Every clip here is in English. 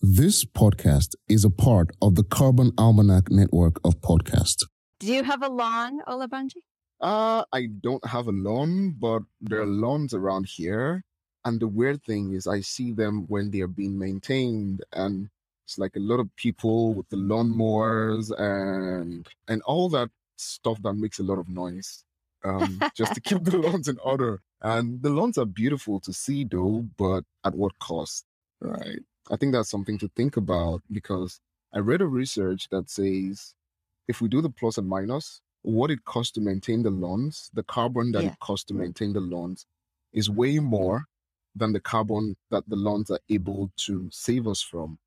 This podcast is a part of the Carbon Almanac network of podcasts. Do you have a lawn, Olabanji? Uh, I don't have a lawn, but there are lawns around here. And the weird thing is, I see them when they are being maintained, and it's like a lot of people with the lawnmowers and and all that stuff that makes a lot of noise, um, just to keep the lawns in order. And the lawns are beautiful to see, though, but at what cost, right? I think that's something to think about because I read a research that says if we do the plus and minus, what it costs to maintain the lawns, the carbon that Yeah. it costs to maintain the lawns is way more than the carbon that the lawns are able to save us from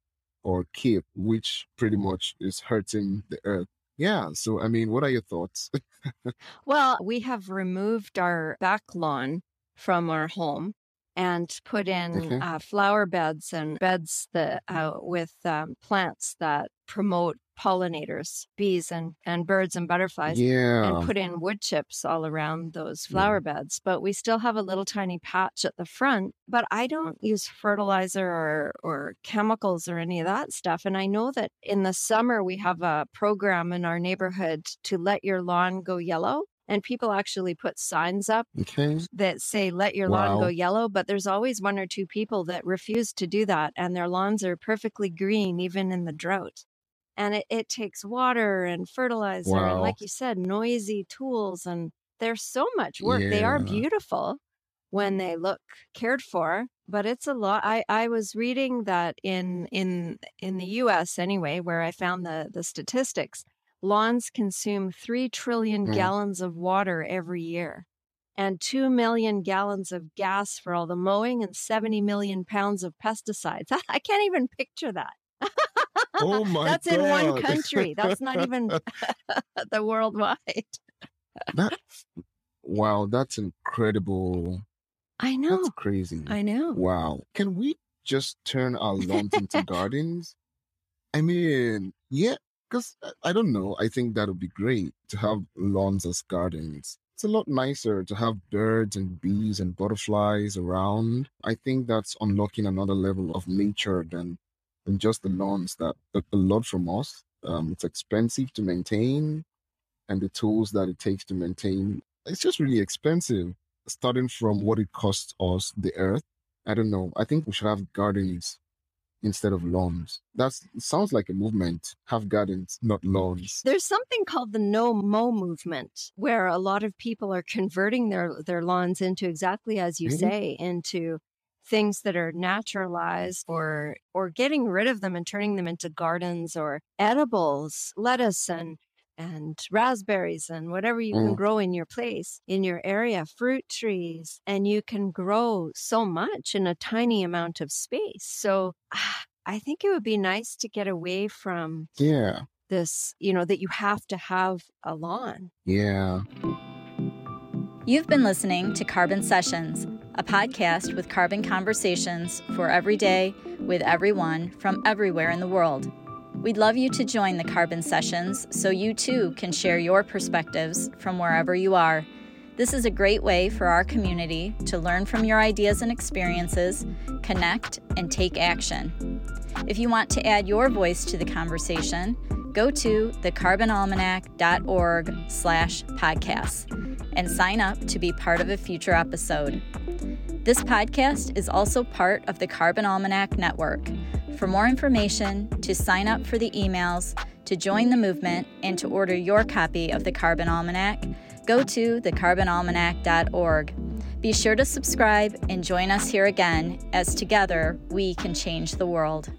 or keep, which pretty much is hurting the earth. Yeah. So, I mean, what are your thoughts? Well, we have removed our back lawn from our home and put in Okay. uh, flower beds and beds that uh, with um, plants that promote pollinators, bees and, and birds and butterflies. yeah. and put in wood chips all around those flower beds. But we still have a little tiny patch at the front. But I don't use fertilizer or, or chemicals or any of that stuff. And I know that in the summer, we have a program in our neighborhood to let your lawn go yellow. And people actually put signs up Okay. that say, let your lawn go yellow. But there's always one or two people that refuse to do that. And their lawns are perfectly green, even in the drought. And it, it takes water and fertilizer. And like you said, noisy tools. And there's so much work. They are beautiful when they look cared for but it's a lot i i was reading that in in in the us anyway where i found the the statistics lawns consume 3 trillion Mm. gallons of water every year and 2 million gallons of gas for all the mowing and 70 million pounds of pesticides i can't even picture that Oh my that's in one country that's not even the worldwide that, wow. That's incredible. i know That's crazy. i know Wow. Can we just turn our lawns into gardens? I mean, yeah, because I don't know. I think that would be great to have lawns as gardens. It's a lot nicer to have birds and bees and butterflies around. I think that's unlocking another level of nature than than just the lawns that that a lot from us. Um, it's expensive to maintain, and the tools that it takes to maintain, it's just really expensive. Starting from what it costs us, the earth. I don't know. I think we should have gardens instead of lawns. That sounds like a movement. Have gardens, not lawns. There's something called the no mow movement where a lot of people are converting their their lawns into exactly as you Really? say into things that are naturalized or or getting rid of them and turning them into gardens or edibles, lettuce and and raspberries and whatever you can Mm. grow in your place, in your area, fruit trees, and you can grow so much in a tiny amount of space. So ah, I think it would be nice to get away from Yeah, this, you know, that you have to have a lawn. yeah. You've been listening to Carbon Sessions, a podcast with carbon conversations for every day with everyone from everywhere in the world. We'd love you to join the Carbon Sessions so you too can share your perspectives from wherever you are. This is a great way for our community to learn from your ideas and experiences, connect, and take action. If you want to add your voice to the conversation, go to thecarbonalmanac.org slash podcasts and sign up to be part of a future episode. This podcast is also part of the Carbon Almanac Network. For more information, to sign up for the emails, to join the movement, and to order your copy of the Carbon Almanac, go to thecarbonalmanac.org. Be sure to subscribe and join us here again as together we can change the world.